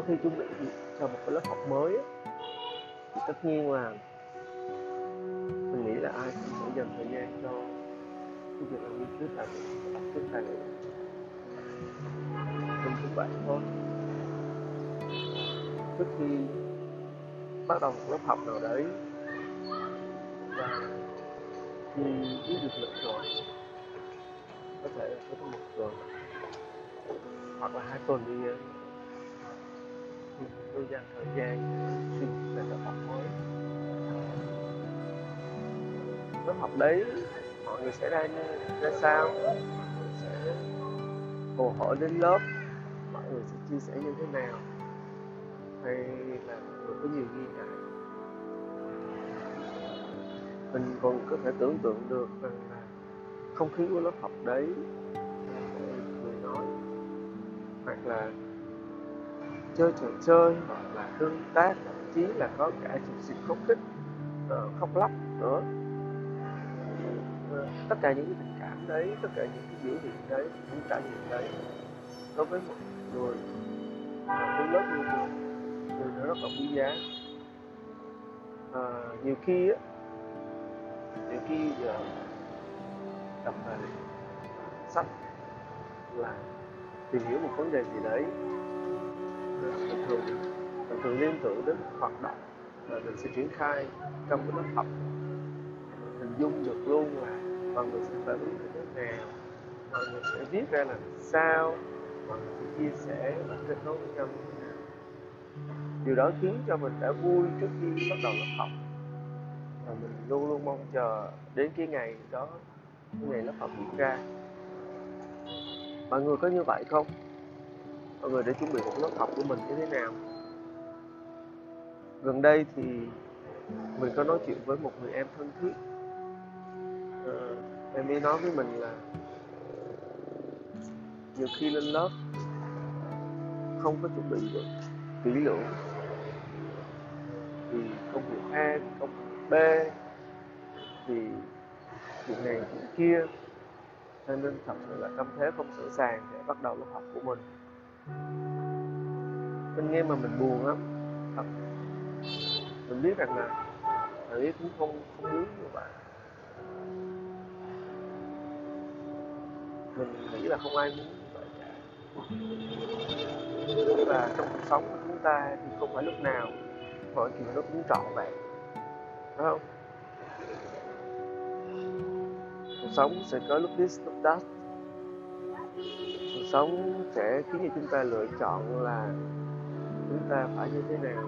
có khi chuẩn bị cho một cái lớp học mới thì tất nhiên là mình nghĩ là ai cũng sẽ dành thời gian cho cái việc là nghiên cứu tài liệu đọc cái tài liệu. Mình cũng vậy thôi. Trước khi bắt đầu một lớp học nào đấy, và khi biết được lực rồi có thể là có một tuần hoặc là hai tuần đi tôi dành thời gian suy nghĩ về lớp học mới. Lớp học đấy, mọi người sẽ ra như ra sao? Mọi người sẽ hồ hỏi đến lớp, mọi người sẽ chia sẻ như thế nào? Hay là người có nhiều nghi ngại mình còn có thể tưởng tượng được rằng là không khí của lớp học đấy người nói, hoặc là chơi trò chơi hoặc là tương tác thậm chí là có cả sự xịt khóc khích ờ, khóc lóc nữa. Tất cả những cái tình cảm đấy tất cả những cái biểu hiện đấy những trải nghiệm đấy đối với một người một cái lớp như mình thì nó rất là quý giá. À, nhiều khi á nhiều khi giờ đọc về sách là tìm hiểu một vấn đề gì đấy thường mình thường liên tưởng đến hoạt động mà mình sẽ triển khai trong cái lớp học. Hình dung được luôn là mọi người sẽ phản ứng như thế nào, mọi người sẽ viết ra làm sao, mọi người sẽ chia sẻ và kết nối với nhau như thế nào. Điều đó khiến cho mình đã vui trước khi bắt đầu lớp học. Và mình luôn luôn mong chờ đến cái ngày đó, cái ngày lớp học diễn ra. Mọi người có như vậy không? Mọi người đã chuẩn bị một lớp học của mình như thế nào? Gần đây thì mình có nói chuyện với một người em thân thiết. À, em ấy nói với mình là nhiều khi lên lớp không có chuẩn bị được kỹ lưỡng thì công việc A, công việc B thì chuyện này chuyện kia cho nên thật sự là tâm thế không sẵn sàng để bắt đầu lớp học của mình mình nghe mà mình buồn lắm, thật. Mình biết rằng là bạn ấy cũng không không muốn như vậy. Mình nghĩ là không ai muốn như vậy cả. Và trong cuộc sống của chúng ta thì không phải lúc nào mọi chuyện nó cũng trọn vẹn, phải không? Cuộc sống sẽ có lúc this, lúc that sống sẽ khiến cho chúng ta lựa chọn là chúng ta phải như thế nào?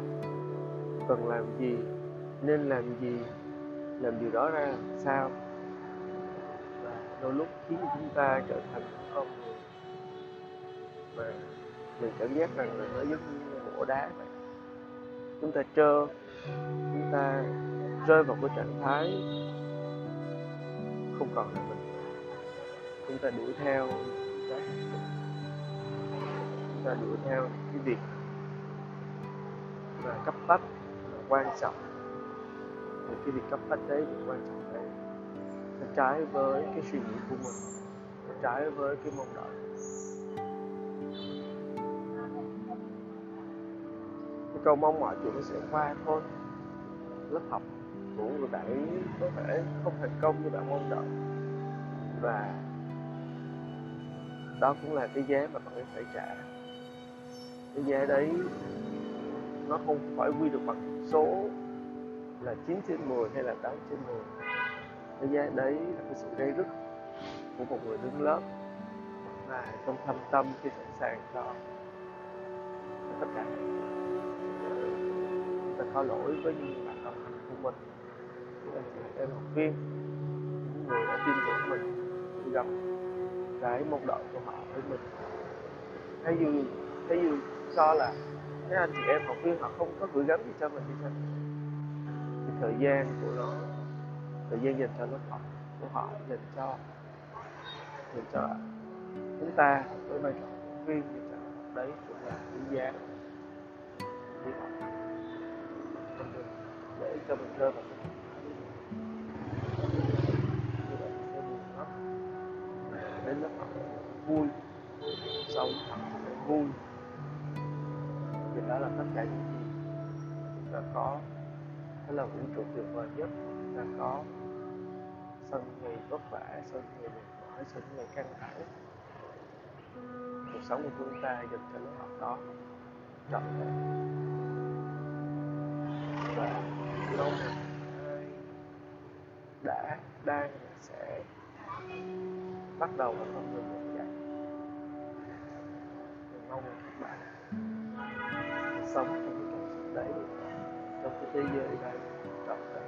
Cần làm gì? Nên làm gì? Làm điều đó ra sao? Và đôi lúc khiến cho chúng ta trở thành những con người mà mình cảm giác rằng là nó giống như một đá vậy. Chúng ta trơ, chúng ta rơi vào cái trạng thái không còn là mình. Chúng ta đuổi theo chúng ta đuổi theo cái việc mà cấp bách là quan trọng. Thì cái việc cấp bách đấy việc quan trọng đấy. Nó trái với cái suy nghĩ của mình, nó trái với cái mong đợi. Cái câu mong mọi chuyện nó sẽ qua thôi. Lớp học của người bạn ấy có thể không thành công như bạn mong đợi. Và đó cũng là cái giá mà bạn ấy phải trả. Cái giá đấy nó không phải quy được bằng số là 9 trên 10 hay là 8 trên 10 cái giá đấy là cái sự gây rứt của một người đứng lớp và trong thâm tâm khi sẵn sàng cho tất cả. Ta có lỗi với những bạn học của mình. Những anh chị em học viên, những người đã tin tưởng mình gặp cái mong đợi của họ với mình. Thay vì thay vì cho là các anh chị em học viên họ không có gửi gắm gì cho mình thì sao? Thì thời gian của nó, thời gian dành cho lớp học của họ dành cho dành cho chúng ta, với vai trò học viên thì đấy cũng là quý giá. Để cho mình rơi vào vui. Học đó là tất cả những gì chúng ta có. Đó là vũ trụ tuyệt vời nhất chúng ta có. Sân những vất vả, sân những mệt mỏi, sân những căng thẳng. Cuộc sống của chúng ta dành cho lớp học đó trọn vẹn. Và lâu rằng đã, đang sẽ bắt đầu một con đường mong bạn sống trong cái cảm xúc đấy trong cái thế giới này, trong cái